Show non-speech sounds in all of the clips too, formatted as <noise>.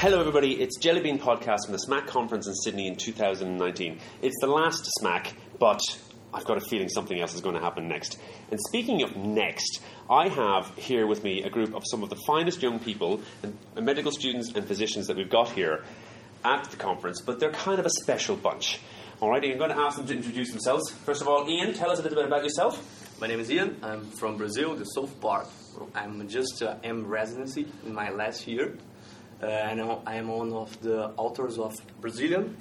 Hello, everybody. It's Jellybean Podcast from the SMAC conference in Sydney in 2019. It's the last SMAC, but I've got a feeling something else is going to happen next. And speaking of next, I have here with me a group of some of the finest young people, and, medical students and physicians that we've got here at the conference, but they're kind of a special bunch. All right, I'm going to ask them to introduce themselves. First of all, Ian, tell us a little bit about yourself. My name is Ian. I'm from Brazil, the south part. I'm just uh, M residency in my last year, uh, and I am one of the authors of Brazilian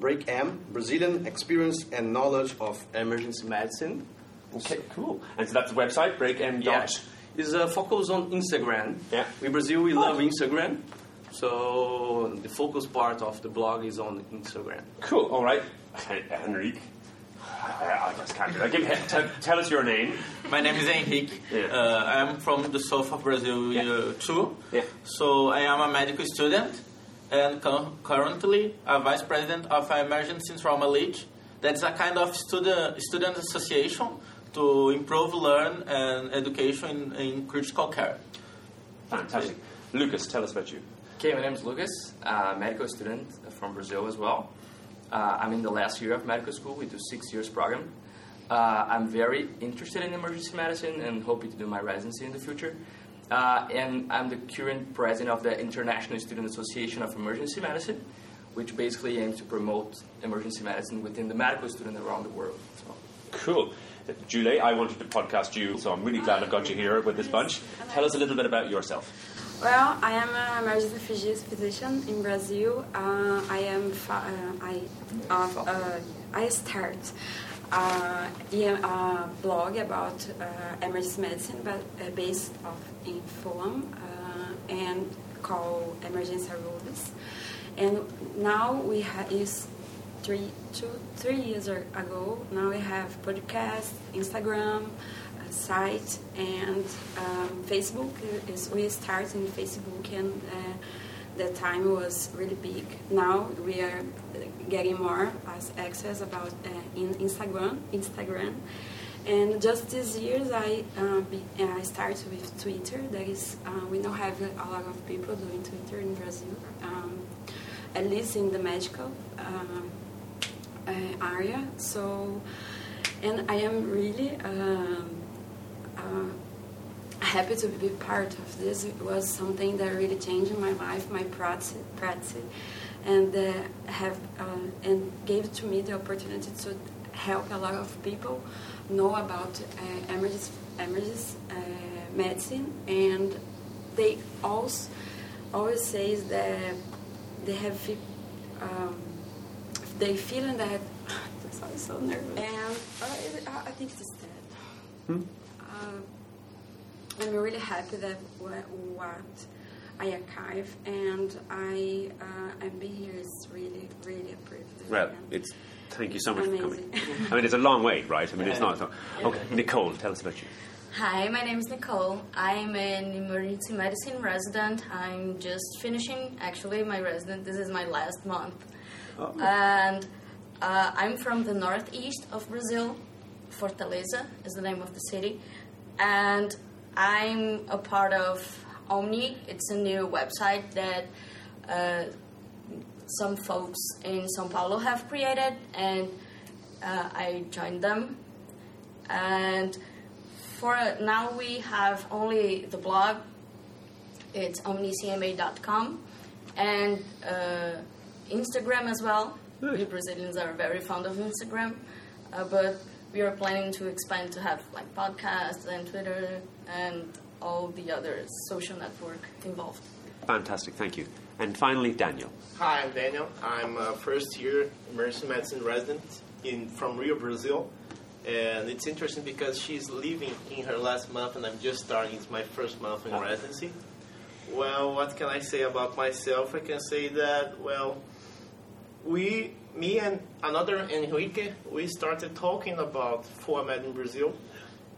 Break M, Brazilian Experience and Knowledge of Emergency Medicine. Okay, cool. And so that's the website, breakm. Yeah, it's a focus on Instagram. Yeah. In Brazil, we Oh. love Instagram, so the focus part of the blog is on Instagram. Cool. All right, <laughs> Henrique. I I just can't do that. Give, tell, tell us your name. My name is Henrique. Yeah. Uh, I'm from the south of Brazil Yeah. uh, too. Yeah. So I am a medical student and cu- currently a vice president of Emergency Trauma League. That's a kind of student student association to improve learn and education in, in critical care. Fantastic. Lucas, tell us about you. Okay, my name is Lucas, uh, medical student from Brazil as well. Uh, I'm in the last year of medical school. We do six years program. Uh, I'm very interested in emergency medicine and hoping to do my residency in the future. Uh, and I'm the current president of the International Student Association of Emergency Medicine, which basically aims to promote emergency medicine within the medical student around the world. So. Cool. Julie, I wanted to podcast you, so I'm really glad I've got you here with this bunch. Tell us a little bit about yourself. Well, I am an emergency physician physician in Brazil. Uh, I am fa- uh, I uh, uh, I start uh, a blog about uh, emergency medicine, but uh, based off in Fulham uh, and called Emergency Rules. And now we have is three two three years ago. Now we have podcast, Instagram uh, site and um, Facebook. We start in Facebook and the time was really big. Now we are getting more as access about uh, in Instagram. Instagram. And just these years, I uh, be, uh, I started with Twitter. That is, uh, we now have a lot of people doing Twitter in Brazil, um, at least in the medical um, uh, area. So, and I am really um, uh, happy to be part of this. It was something that really changed my life, my practice, practice and uh, have uh, and gave to me the opportunity to help a lot of people know about uh, emergency, emergency uh, medicine, and they also always says that they have um, they feeling that <sighs> I'm so nervous, and I, I think it's that. Hmm? I'm really happy that what, what I archive and I uh, I'm being here is really really a privilege. Well, it's thank you so much for coming. I mean, it's a long way, right? I mean, it's not. it's not- Okay, Nicole, tell us about you. Hi, my name is Nicole. I'm an emergency medicine resident. I'm just finishing, actually, my resident. This is my last month. Oh. And uh, I'm from the northeast of Brazil. Fortaleza is the name of the city. And I'm a part of Omni. It's a new website that uh, some folks in Sao Paulo have created, and uh, I joined them. And for now, we have only the blog. It's omnicma.com and uh, Instagram as well. Nice. We Brazilians are very fond of Instagram, uh, but we are planning to expand to have like podcasts and Twitter and all the other social network involved. Fantastic, thank you. And finally, Daniel. Hi, I'm Daniel. I'm a first year emergency medicine resident in from Rio, Brazil. And it's interesting because she's leaving in her last month and I'm just starting. It's my first month in oh. residency. Well, what can I say about myself? I can say that, well, we, me and another Enrique, we started talking about format in Brazil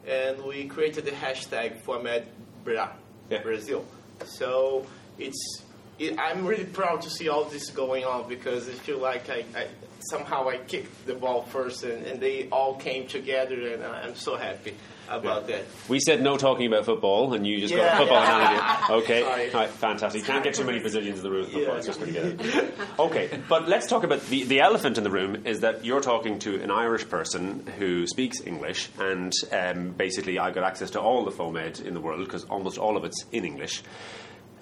and we created the hashtag format Bra, Yeah. Brazil. So it's it, I'm really proud to see all this going on because I feel like I, I somehow I kicked the ball first and, and they all came together and I'm so happy about that. We said no talking about football, and you just got Yeah. a football analogy. <laughs> Okay, Sorry. All right, fantastic. You can't get too many Brazilians in the room. Football. It's just going to get it. Okay, but let's talk about the, the elephant in the room is that you're talking to an Irish person who speaks English, and um, basically I got access to all the FOMED in the world because almost all of it's in English.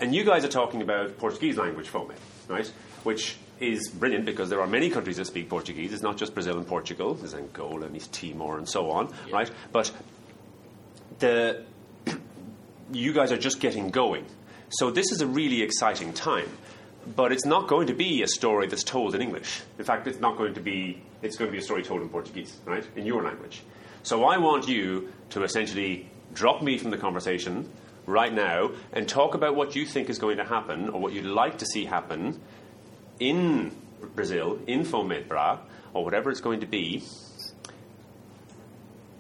And you guys are talking about Portuguese language FOMED, right? Which is brilliant because there are many countries that speak Portuguese. It's not just Brazil and Portugal. There's Angola and East Timor and so on, right? But the <clears throat> you guys are just getting going. So this is a really exciting time. But it's not going to be a story that's told in English. In fact, it's not going to be it's going to be a story told in Portuguese, right? In your language. So I want you to essentially drop me from the conversation right now and talk about what you think is going to happen or what you'd like to see happen in Brazil, in Fomedbra, or whatever it's going to be,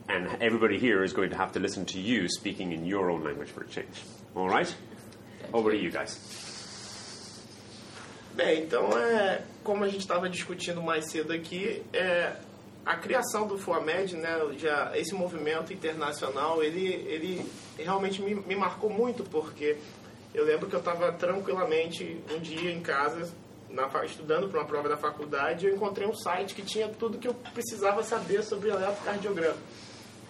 and everybody here is going to have to listen to you speaking in your own language for a change. All right? Over to you guys. Bem, então é como a gente estava discutindo mais cedo aqui, é, a criação do FOAMED, né, já esse movimento internacional, ele, ele realmente me, me marcou muito porque eu lembro que eu estava tranquilamente um dia em casa na, estudando para uma prova da faculdade, eu encontrei um site que tinha tudo que eu precisava saber sobre eletrocardiograma.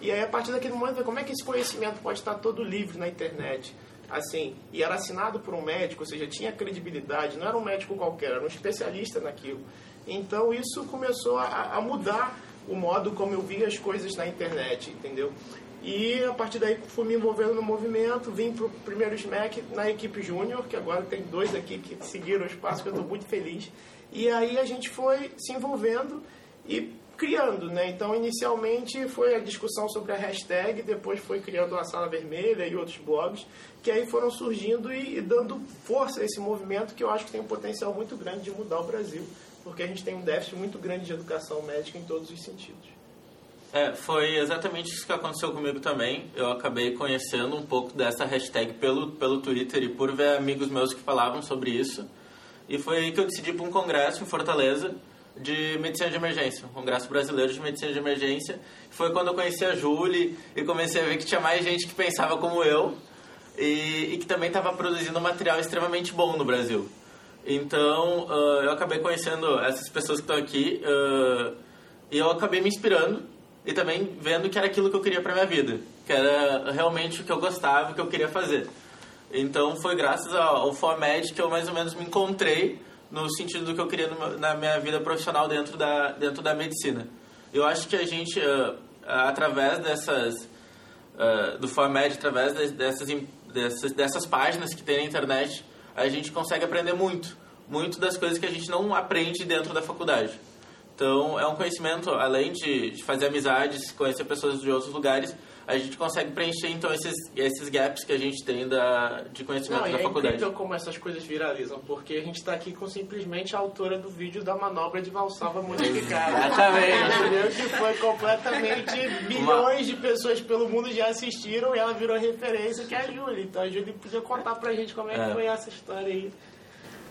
E aí, a partir daquele momento, como é que esse conhecimento pode estar todo livre na internet? Assim, e era assinado por um médico, ou seja, tinha credibilidade, não era um médico qualquer, era um especialista naquilo. Então, isso começou a, a mudar o modo como eu via as coisas na internet, entendeu? E a partir daí fui me envolvendo no movimento, vim para o primeiro SMAC na equipe júnior, que agora tem dois aqui que seguiram o espaço, que eu estou muito feliz. E aí a gente foi se envolvendo e criando, né? Então, inicialmente foi a discussão sobre a hashtag, depois foi criando a Sala Vermelha e outros blogs, que aí foram surgindo e, e dando força a esse movimento que eu acho que tem um potencial muito grande de mudar o Brasil, porque a gente tem um déficit muito grande de educação médica em todos os sentidos. É, foi exatamente isso que aconteceu comigo também. Eu acabei conhecendo um pouco dessa hashtag pelo, pelo Twitter e por ver amigos meus que falavam sobre isso. E foi aí que eu decidi para um congresso em Fortaleza de medicina de emergência, um congresso brasileiro de medicina de emergência. Foi quando eu conheci a Julie e comecei a ver que tinha mais gente que pensava como eu e, e que também estava produzindo material extremamente bom no Brasil. Então, ah, eu acabei conhecendo essas pessoas que estão aqui ah, e eu acabei me inspirando e também vendo que era aquilo que eu queria para minha vida, que era realmente o que eu gostava, o que eu queria fazer. Então, foi graças ao, FOMED que eu mais ou menos me encontrei no sentido do que eu queria na minha vida profissional dentro da, dentro da medicina. Eu acho que a gente, ah, através dessas ah, do FOMED, através de- dessas, dessas, dessas páginas que tem na internet, a gente consegue aprender muito. Muito das coisas que a gente não aprende dentro da faculdade. Então, é um conhecimento, além de, de fazer amizades, conhecer pessoas de outros lugares, a gente consegue preencher, então, esses, esses gaps que a gente tem da, de conhecimento Não, da é faculdade. incrível como essas coisas viralizam, porque a gente está aqui com simplesmente a autora do vídeo da manobra de Valsalva modificada. Exatamente. Que foi completamente bilhões de pessoas pelo mundo já assistiram e ela virou referência, que é a Júlia. Então a Júlia podia contar pra gente como é que É. foi essa história aí.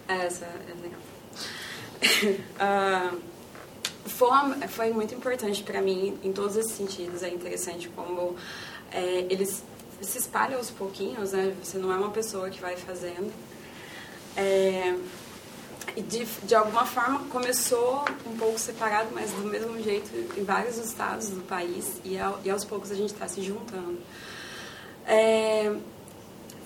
Essa é legal. <laughs> Ah, foi, foi muito importante para mim em todos esses sentidos. É interessante como é, eles se espalham aos pouquinhos, né? Você não é uma pessoa que vai fazendo. É, e de, de alguma forma começou um pouco separado, mas do mesmo jeito em vários estados do país e, ao- e aos poucos a gente está se juntando. É,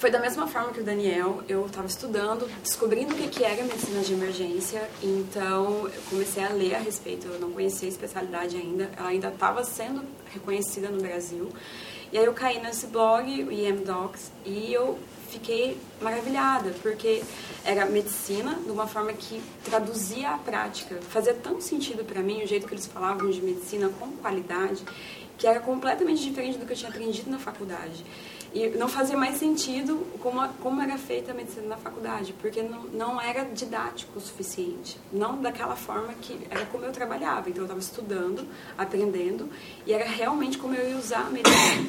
foi da mesma forma que o Daniel, eu estava estudando, descobrindo o que, que era medicina de emergência, então eu comecei a ler a respeito, eu não conhecia a especialidade ainda, ela ainda estava sendo reconhecida no Brasil, e aí eu caí nesse blog, o IMDocs, e eu fiquei maravilhada, porque era medicina de uma forma que traduzia a prática, fazia tanto sentido para mim o jeito que eles falavam de medicina com qualidade, que era completamente diferente do que eu tinha aprendido na faculdade. E não fazia mais sentido como, como era feita a medicina na faculdade, porque não, não era didático o suficiente. Não daquela forma que era como eu trabalhava. Então eu estava estudando, aprendendo, e era realmente como eu ia usar a medicina.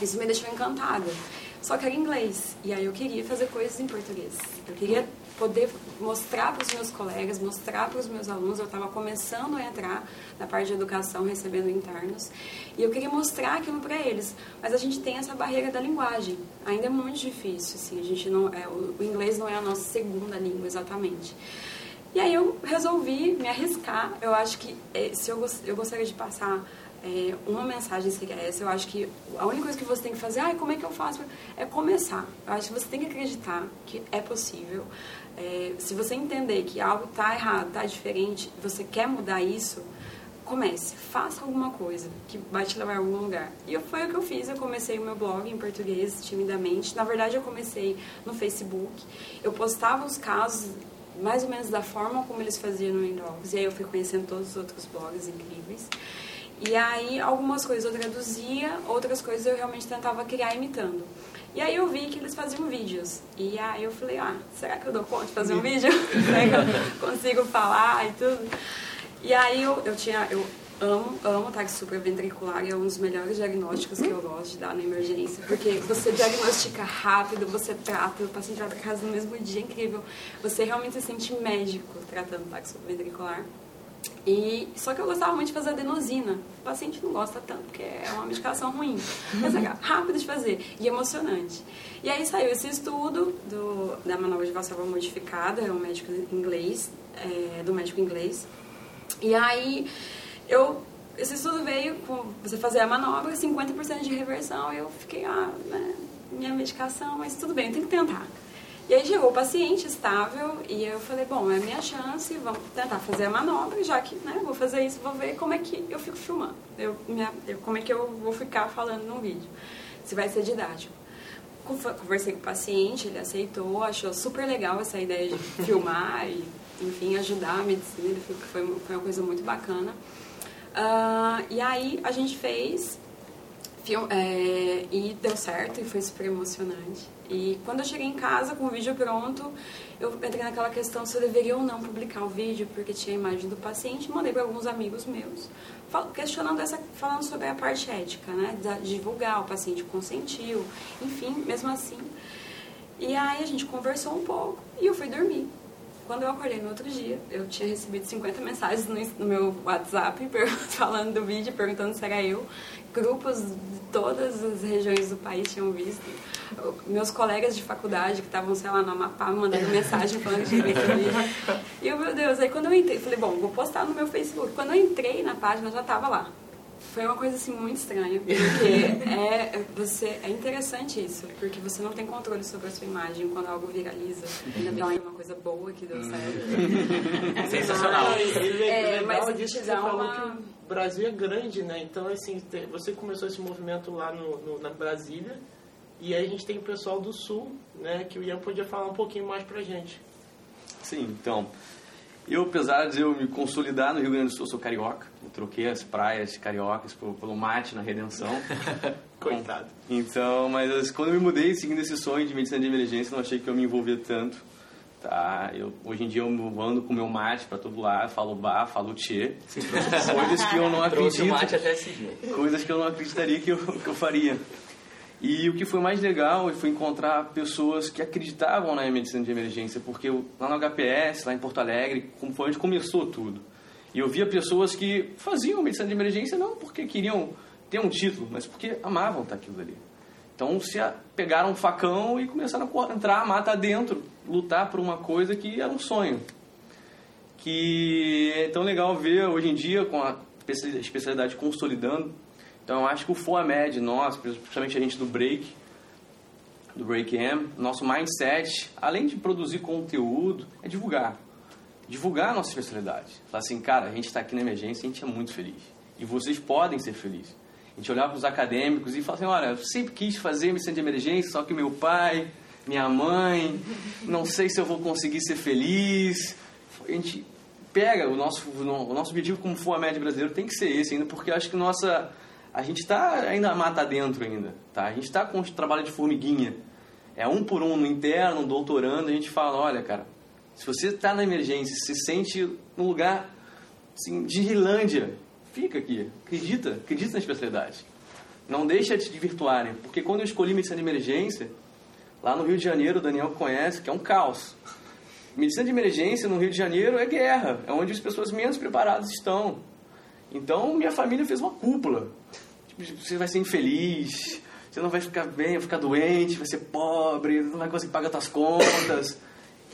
Isso me deixou encantada. Só que era inglês. E aí eu queria fazer coisas em português. Eu queria poder mostrar para os meus colegas, mostrar para os meus alunos. Eu estava começando a entrar na parte de educação, recebendo internos, e eu queria mostrar aquilo para eles. Mas a gente tem essa barreira da linguagem. Ainda é muito difícil, assim. A gente não, é, o, o inglês não é a nossa segunda língua exatamente. E aí eu resolvi me arriscar. Eu acho que eh, se eu, eu gostaria de passar é, uma mensagem seria essa. Eu acho que a única coisa que você tem que fazer, ah, como é que eu faço? É começar. Eu acho que você tem que acreditar que é possível. É, se você entender que algo está errado, está diferente, você quer mudar isso, comece, faça alguma coisa que vai te levar a algum lugar. E foi o que eu fiz, eu comecei o meu blog em português, timidamente. Na verdade, eu comecei no Facebook. Eu postava os casos mais ou menos da forma como eles faziam no Indogs. E aí eu fui conhecendo todos os outros blogs incríveis. E aí algumas coisas eu traduzia, outras coisas eu realmente tentava criar imitando. E aí eu vi que eles faziam vídeos. E aí eu falei, ah, será que eu dou conta de fazer um vídeo? <laughs> será que eu consigo falar e tudo? E aí eu, eu tinha, eu amo, amo taque supraventricular, é um dos melhores diagnósticos que eu gosto de dar na emergência, porque você diagnostica rápido, você trata, o paciente vai para casa no mesmo dia, incrível. Você realmente se sente médico tratando taque supraventricular. E, só que eu gostava muito de fazer adenosina. O paciente não gosta tanto, porque é uma medicação ruim. Mas é rápido de fazer e emocionante. E aí saiu esse estudo do, da manobra de valsalva modificada, é um médico inglês, é, do médico inglês. E aí eu esse estudo veio com você fazer a manobra, 50% de reversão. Eu fiquei, ah, né, minha medicação, mas tudo bem, tenho que tentar. E aí chegou o paciente estável e eu falei, bom, é a minha chance, vamos tentar fazer a manobra, já que né, vou fazer isso, vou ver como é que eu fico filmando, eu, minha, eu, como é que eu vou ficar falando no vídeo, se vai ser didático. Conversei com o paciente, ele aceitou, achou super legal essa ideia de <laughs> filmar e, enfim, ajudar a medicina, ele foi, foi uma coisa muito bacana. Uh, e aí a gente fez é, e deu certo e foi super emocionante. E quando eu cheguei em casa com o vídeo pronto, eu entrei naquela questão se eu deveria ou não publicar o vídeo, porque tinha a imagem do paciente, mandei para alguns amigos meus, questionando essa, falando sobre a parte ética, né, de divulgar, o paciente consentiu, enfim, mesmo assim. E aí a gente conversou um pouco e eu fui dormir. Quando eu acordei no outro dia, eu tinha recebido 50 mensagens no, no meu WhatsApp <laughs> falando do vídeo, perguntando se era eu. Grupos de todas as regiões do país tinham visto meus colegas de faculdade que estavam, sei lá, no Amapá, me mandando mensagem falando que tinha visto vídeo. E eu, meu Deus, aí quando eu entrei, falei, bom, vou postar no meu Facebook. Quando eu entrei na página, já estava lá. Foi uma coisa assim muito estranha, porque é, você, é interessante isso, porque você não tem controle sobre a sua imagem quando algo viraliza. Ainda dá uma coisa boa que deu certo. Sensacional. É, é, disso que você uma... Brasil é grande, né? Então, assim, você começou esse movimento lá no, no na Brasília, e aí a gente tem o pessoal do Sul, né, que o Ian podia falar um pouquinho mais pra gente. Sim, então, eu, apesar de eu me consolidar no Rio Grande do Sul, sou carioca. Eu troquei as praias cariocas pelo, pelo mate na Redenção. <laughs> Coitado. Então, mas quando eu me mudei, seguindo esse sonho de medicina de emergência, não achei que eu me envolver tanto. Tá? Eu, hoje em dia eu ando com meu mate para todo lado, falo bar, falo tchê. Coisas que eu não acredito. mate até Coisas que eu não acreditaria que eu, que eu faria. E o que foi mais legal foi encontrar pessoas que acreditavam na medicina de emergência, porque lá no HPS, lá em Porto Alegre, foi onde começou tudo. E eu via pessoas que faziam medicina de emergência não porque queriam ter um título, mas porque amavam estar aquilo ali. Então se pegaram um facão e começaram a entrar, mata dentro, lutar por uma coisa que era um sonho. Que é tão legal ver hoje em dia com a especialidade consolidando então, eu acho que o FOAMED, nós, principalmente a gente do Break, do Break M, nosso mindset, além de produzir conteúdo, é divulgar. Divulgar a nossa especialidade. Falar assim, cara, a gente está aqui na emergência e a gente é muito feliz. E vocês podem ser felizes. A gente olhava para os acadêmicos e falava assim, olha, eu sempre quis fazer medicina de emergência, só que meu pai, minha mãe, não sei se eu vou conseguir ser feliz. A gente pega o nosso, o nosso objetivo como FOAMED brasileiro tem que ser esse ainda, porque acho que nossa a gente está ainda mata dentro ainda, tá? A gente está com o trabalho de formiguinha. É um por um no interno, doutorando, a gente fala, olha, cara, se você está na emergência, se sente num lugar assim, de Irlândia, fica aqui, acredita, acredita na especialidade. Não deixa de te virtuarem. Porque quando eu escolhi medicina de emergência, lá no Rio de Janeiro, o Daniel conhece, que é um caos. Medicina de emergência no Rio de Janeiro é guerra, é onde as pessoas menos preparadas estão. Então, minha família fez uma cúpula. Tipo, você vai ser infeliz, você não vai ficar bem, vai ficar doente, vai ser pobre, não vai conseguir pagar suas contas.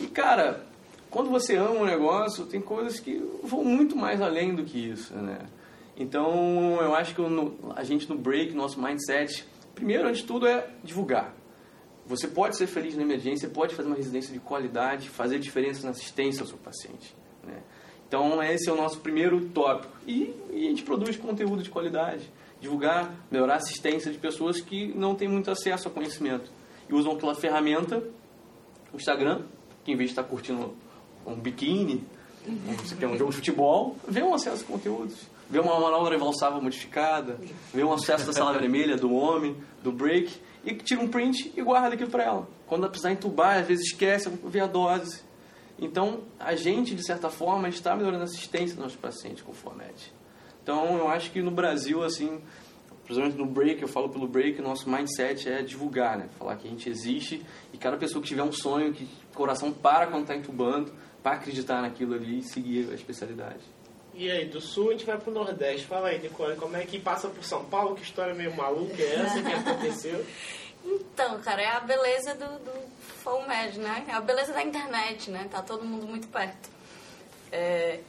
E, cara, quando você ama um negócio, tem coisas que vão muito mais além do que isso, né? Então, eu acho que a gente no Break, nosso mindset, primeiro, antes de tudo, é divulgar. Você pode ser feliz na emergência, pode fazer uma residência de qualidade, fazer diferença na assistência ao seu paciente. Né? Então, esse é o nosso primeiro tópico. E, e, a gente produz conteúdo de qualidade. Divulgar, melhorar a assistência de pessoas que não têm muito acesso ao conhecimento. E usam aquela ferramenta, o Instagram, que em vez de estar curtindo um biquíni, quer um jogo de futebol, vê um acesso a conteúdos. Vê uma manobra valsava modificada, vê um acesso da sala vermelha, do homem, do break e tira um print e guarda aquilo para ela. Quando ela precisar entubar, às vezes esquece, vê a dose. Então, a gente, de certa forma, está melhorando a assistência dos nossos pacientes com o Format. Então, eu acho que no Brasil, assim, principalmente no break, eu falo pelo break, nosso mindset é divulgar, né? Falar que a gente existe e cada pessoa que tiver um sonho, que o coração para quando está entubando, para acreditar naquilo ali e seguir a especialidade. E aí, do sul a gente vai pro Nordeste. Fala aí, Nicole, como é que passa por São Paulo? Que história meio maluca é essa que aconteceu? <laughs> Então, cara, é a beleza do, do FOMED, né? É a beleza da internet, né? Tá todo mundo muito perto. É,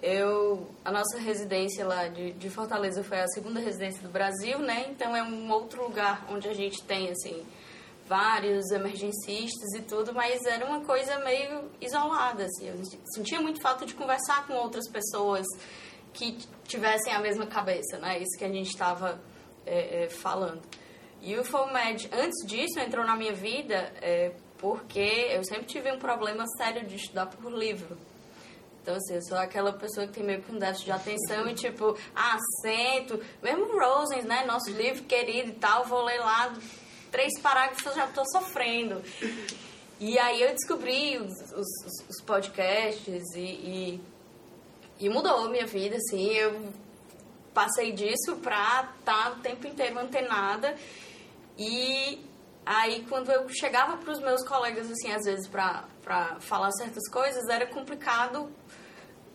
eu, a nossa residência lá de, de Fortaleza foi a segunda residência do Brasil, né? Então é um outro lugar onde a gente tem, assim, vários emergencistas e tudo, mas era uma coisa meio isolada, assim. Eu sentia muito falta de conversar com outras pessoas que tivessem a mesma cabeça, né? Isso que a gente estava é, é, falando. E o FOMED, antes disso, entrou na minha vida é, porque eu sempre tive um problema sério de estudar por livro. Então, assim, eu sou aquela pessoa que tem meio que um déficit de atenção e, tipo, ah, sento, mesmo Rosens, né, nosso livro querido e tal, vou ler lá três parágrafos, eu já estou sofrendo. E aí eu descobri os, os, os podcasts e, e, e, mudou minha vida, assim, eu passei disso pra estar tá o tempo inteiro antenada e aí quando eu chegava para os meus colegas, assim, às vezes para falar certas coisas, era complicado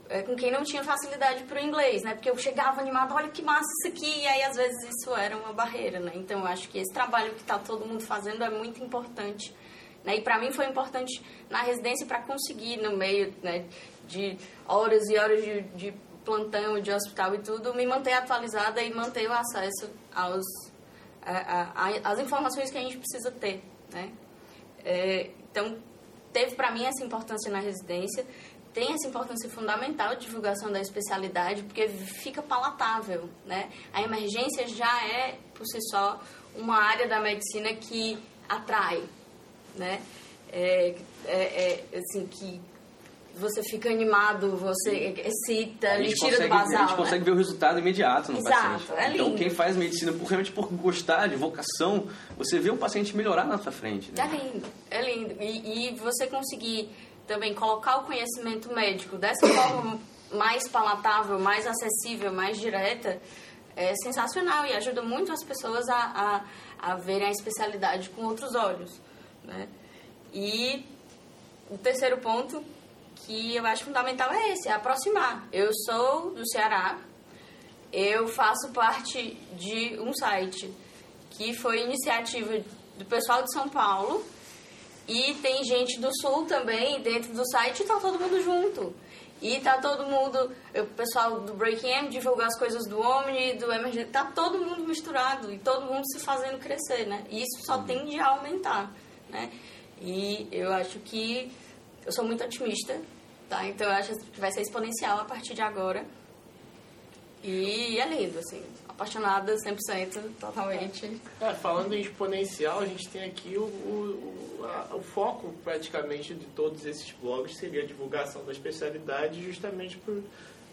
é, com quem não tinha facilidade para o inglês, né? Porque eu chegava animada, olha que massa isso aqui, e aí às vezes isso era uma barreira, né? Então eu acho que esse trabalho que está todo mundo fazendo é muito importante. Né? E para mim foi importante na residência para conseguir, no meio né, de horas e horas de, de plantão, de hospital e tudo, me manter atualizada e manter o acesso aos, a, a, as informações que a gente precisa ter, né? É, então, teve para mim essa importância na residência tem essa importância fundamental de divulgação da especialidade, porque fica palatável, né? A emergência já é, por si só, uma área da medicina que atrai, né? É, é, é assim, que você fica animado, você excita, lhe tira consegue, do basal. A gente consegue né? ver o resultado imediato no Exato, paciente. É lindo. Então, quem faz medicina realmente por gostar, de vocação, você vê o paciente melhorar na sua frente. Né? É lindo, é lindo. E, e você conseguir também colocar o conhecimento médico dessa forma <coughs> mais palatável, mais acessível, mais direta, é sensacional e ajuda muito as pessoas a, a, a verem a especialidade com outros olhos. Né? E o terceiro ponto que eu acho fundamental é esse, é aproximar. Eu sou do Ceará, eu faço parte de um site que foi iniciativa do pessoal de São Paulo e tem gente do sul também dentro do site e tá todo mundo junto. E tá todo mundo, o pessoal do Breaking M divulgar as coisas do Omni, do Emergente, tá todo mundo misturado e todo mundo se fazendo crescer, né? E isso só tende a aumentar, né? E eu acho que eu sou muito otimista, tá? Então eu acho que vai ser exponencial a partir de agora. E é lindo, assim apaixonada 100%, totalmente. É, falando em exponencial, a gente tem aqui o, o, a, o, foco praticamente de todos esses blogs seria a divulgação da especialidade justamente para o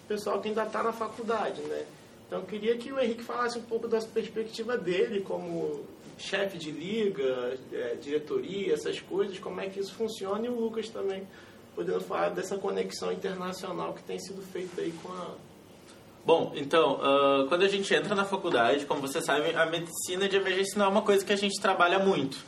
pessoal que ainda está na faculdade, né? Então eu queria que o Henrique falasse um pouco da perspectiva dele como chefe de liga, é, diretoria, essas coisas, como é que isso funciona e o Lucas também podendo falar dessa conexão internacional que tem sido feita aí com a Bom, então, uh, quando a gente entra na faculdade, como você sabe, a medicina de emergência não é uma coisa que a gente trabalha muito.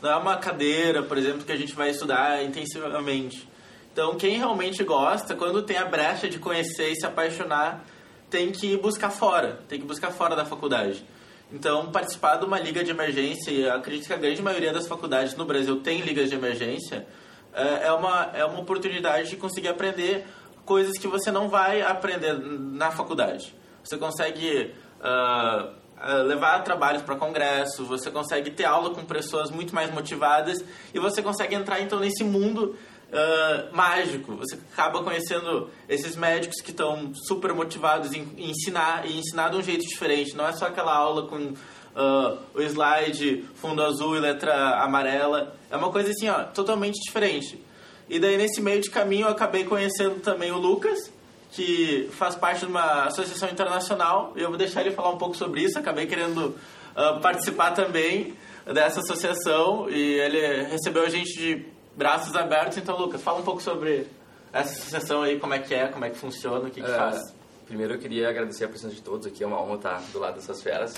Não é uma cadeira, por exemplo, que a gente vai estudar intensivamente. Então, quem realmente gosta, quando tem a brecha de conhecer e se apaixonar, tem que buscar fora, tem que buscar fora da faculdade. Então, participar de uma liga de emergência, e acredito que a grande maioria das faculdades no Brasil tem ligas de emergência, é uma, é uma oportunidade de conseguir aprender coisas que você não vai aprender na faculdade. Você consegue uh, levar trabalhos para congresso, você consegue ter aula com pessoas muito mais motivadas e você consegue entrar então nesse mundo uh, mágico. Você acaba conhecendo esses médicos que estão super motivados em, ensinar e ensinar de um jeito diferente. Não é só aquela aula com uh, o slide fundo azul e letra amarela. É uma coisa assim, ó, totalmente diferente. E daí, nesse meio de caminho, eu acabei conhecendo também o Lucas, que faz parte de uma associação internacional. E eu vou deixar ele falar um pouco sobre isso. Acabei querendo uh, participar também dessa associação. E ele recebeu a gente de braços abertos. Então, Lucas, fala um pouco sobre essa associação aí, como é que é, como é que funciona, o que, que uh, faz. Primeiro, eu queria agradecer a presença de todos aqui. É uma honra estar do lado dessas feras.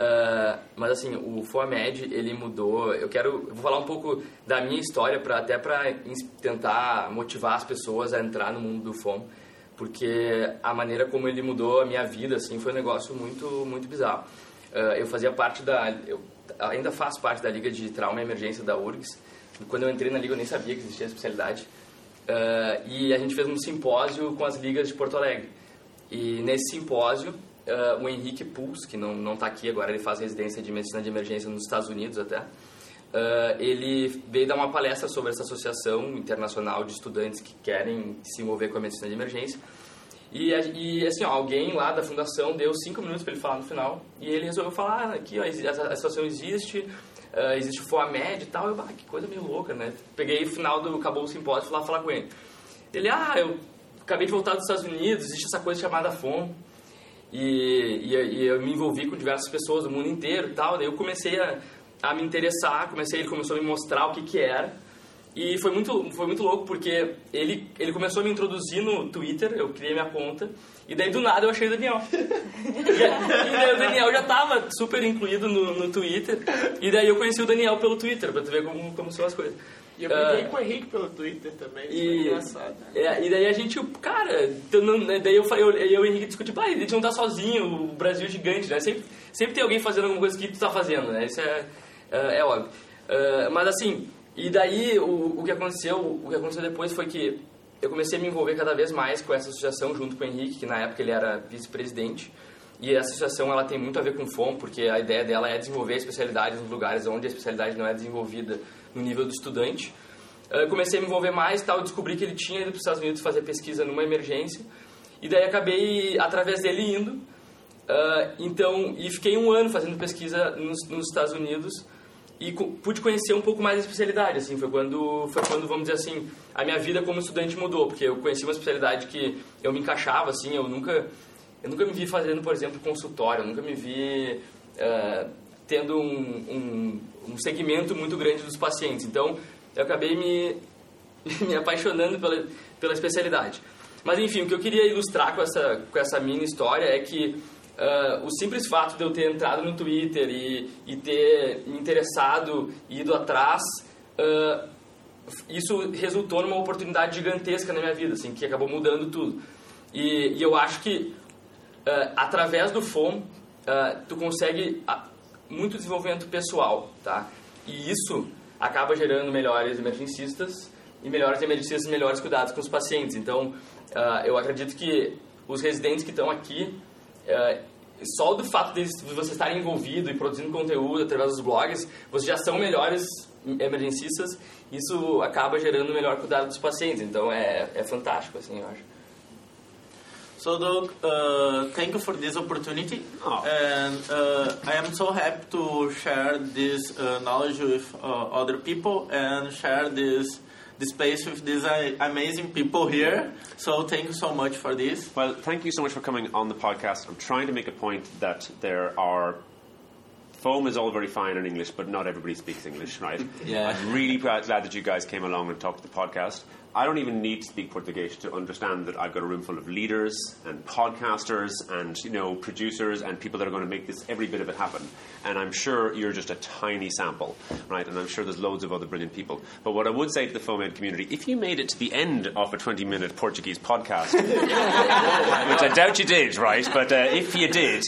Uh, mas assim, o FOAMED, ele mudou. Eu quero vou falar um pouco da minha história para até para tentar motivar as pessoas a entrar no mundo do FOM, porque a maneira como ele mudou a minha vida assim foi um negócio muito muito bizarro. Uh, eu fazia parte da eu ainda faço parte da liga de trauma e emergência da URGS. Quando eu entrei na liga eu nem sabia que existia a especialidade. Uh, e a gente fez um simpósio com as ligas de Porto Alegre. E nesse simpósio uh, o Henrique Puls, que não está aqui agora, ele faz residência de medicina de emergência nos Estados Unidos até. Uh, ele veio dar uma palestra sobre essa associação internacional de estudantes que querem se envolver com a medicina de emergência. E, e assim, ó, alguém lá da fundação deu cinco minutos para ele falar no final. E ele resolveu falar: ah, aqui, ó, a associação existe, uh, existe o e tal. Eu, ah, que coisa meio louca, né? Peguei o final do. Acabou o simpósio e fui lá falar com ele. Ele, ah, eu acabei de voltar dos Estados Unidos, existe essa coisa chamada FOM. E, e, e, eu me envolvi com diversas pessoas do mundo inteiro e tal. Daí eu comecei a, a me interessar, comecei, ele começou a me mostrar o que que era. E foi muito, foi muito louco porque ele, ele começou a me introduzir no Twitter, eu criei minha conta, e daí do nada eu achei o Daniel. <laughs> e, e, o Daniel já estava super incluído no, no Twitter, e daí eu conheci o Daniel pelo Twitter, pra tu ver como, como são as coisas. E eu briguei uh, com o Henrique pelo Twitter também, isso e, engraçado. É, e daí a gente, cara, então, daí eu eu, eu e o Henrique discutimos, ah, a gente não tá sozinho, o Brasil é gigante, né? Sempre, sempre tem alguém fazendo alguma coisa que tu tá fazendo, né? Isso é, é, é óbvio. Uh, mas assim, e daí o, o que aconteceu, o que aconteceu depois foi que eu comecei a me envolver cada vez mais com essa associação junto com o Henrique, que na época ele era vice-presidente. E essa associação ela tem muito a ver com FOM, porque a ideia dela é desenvolver a especialidade nos lugares onde a especialidade não é desenvolvida no nível do estudante. Uh, comecei a me envolver mais tal, descobri que ele tinha ido para os Estados Unidos fazer pesquisa numa emergência. E daí acabei, através dele, indo. Uh, então, e fiquei um ano fazendo pesquisa nos, nos Estados Unidos e pude conhecer um pouco mais a especialidade assim foi quando foi quando vamos dizer assim a minha vida como estudante mudou porque eu conheci uma especialidade que eu me encaixava assim eu nunca eu nunca me vi fazendo por exemplo consultório eu nunca me vi uh, tendo um, um, um, segmento muito grande dos pacientes então eu acabei me <laughs> me apaixonando pela pela especialidade mas enfim o que eu queria ilustrar com essa com essa minha história é que Uh, o simples fato de eu ter entrado no Twitter e, e ter me interessado e ido atrás, uh, isso resultou numa oportunidade gigantesca na minha vida, assim, que acabou mudando tudo. E, e eu acho que uh, através do FOM, tu consegue muito desenvolvimento pessoal, tá? E isso acaba gerando melhores emergencistas e melhores emergencistas melhores cuidados com os pacientes. Então, eu acredito que os residentes que estão aqui Uh, só do fato de vocês estarem envolvidos e produzindo conteúdo através dos blogs, vocês já são melhores emergencistas, isso acaba gerando melhor cuidado dos pacientes. Então é, é fantástico, assim, eu acho. So, Doug, uh, thank you for this opportunity, oh. and uh, I am so happy to share this uh, knowledge with uh, other people and share this the space with these uh, amazing people here. So thank you so much for this. Well, thank you so much for coming on the podcast. I'm trying to make a point that there are foam is all very fine in English, but not everybody speaks English, right? Yeah. I'm really proud, glad that you guys came along and talked to the podcast. I don't even need to speak Portuguese to understand that I've got a room full of leaders and podcasters and you know producers and people that are going to make this every bit of it happen. And I'm sure you're just a tiny sample, right? And I'm sure there's loads of other brilliant people. But what I would say to the FOAMED community, if you made it to the end of a 20-minute Portuguese podcast, <laughs> which I doubt you did, right? But uh, if you did,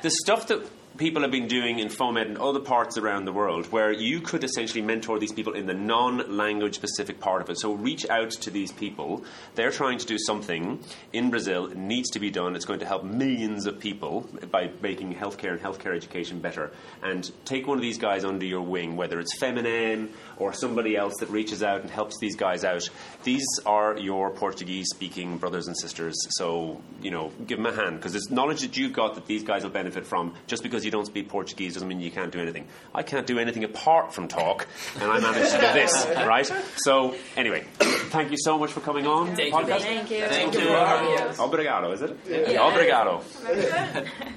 the stuff that people have been doing in FOMED and other parts around the world where you could essentially mentor these people in the non language specific part of it. So reach out to these people. They're trying to do something in Brazil. It needs to be done. It's going to help millions of people by making healthcare and healthcare education better. And take one of these guys under your wing, whether it's Feminem or somebody else that reaches out and helps these guys out. These are your Portuguese speaking brothers and sisters. So, you know, give them a hand because it's knowledge that you've got that these guys will benefit from just because you don't speak Portuguese doesn't mean you can't do anything. I can't do anything apart from talk, and I managed to do this, <laughs> right? So, anyway, thank you so much for coming on. Thank the you. Thank you. Thank you. Obrigado, is it? Yeah. Obrigado. Very good.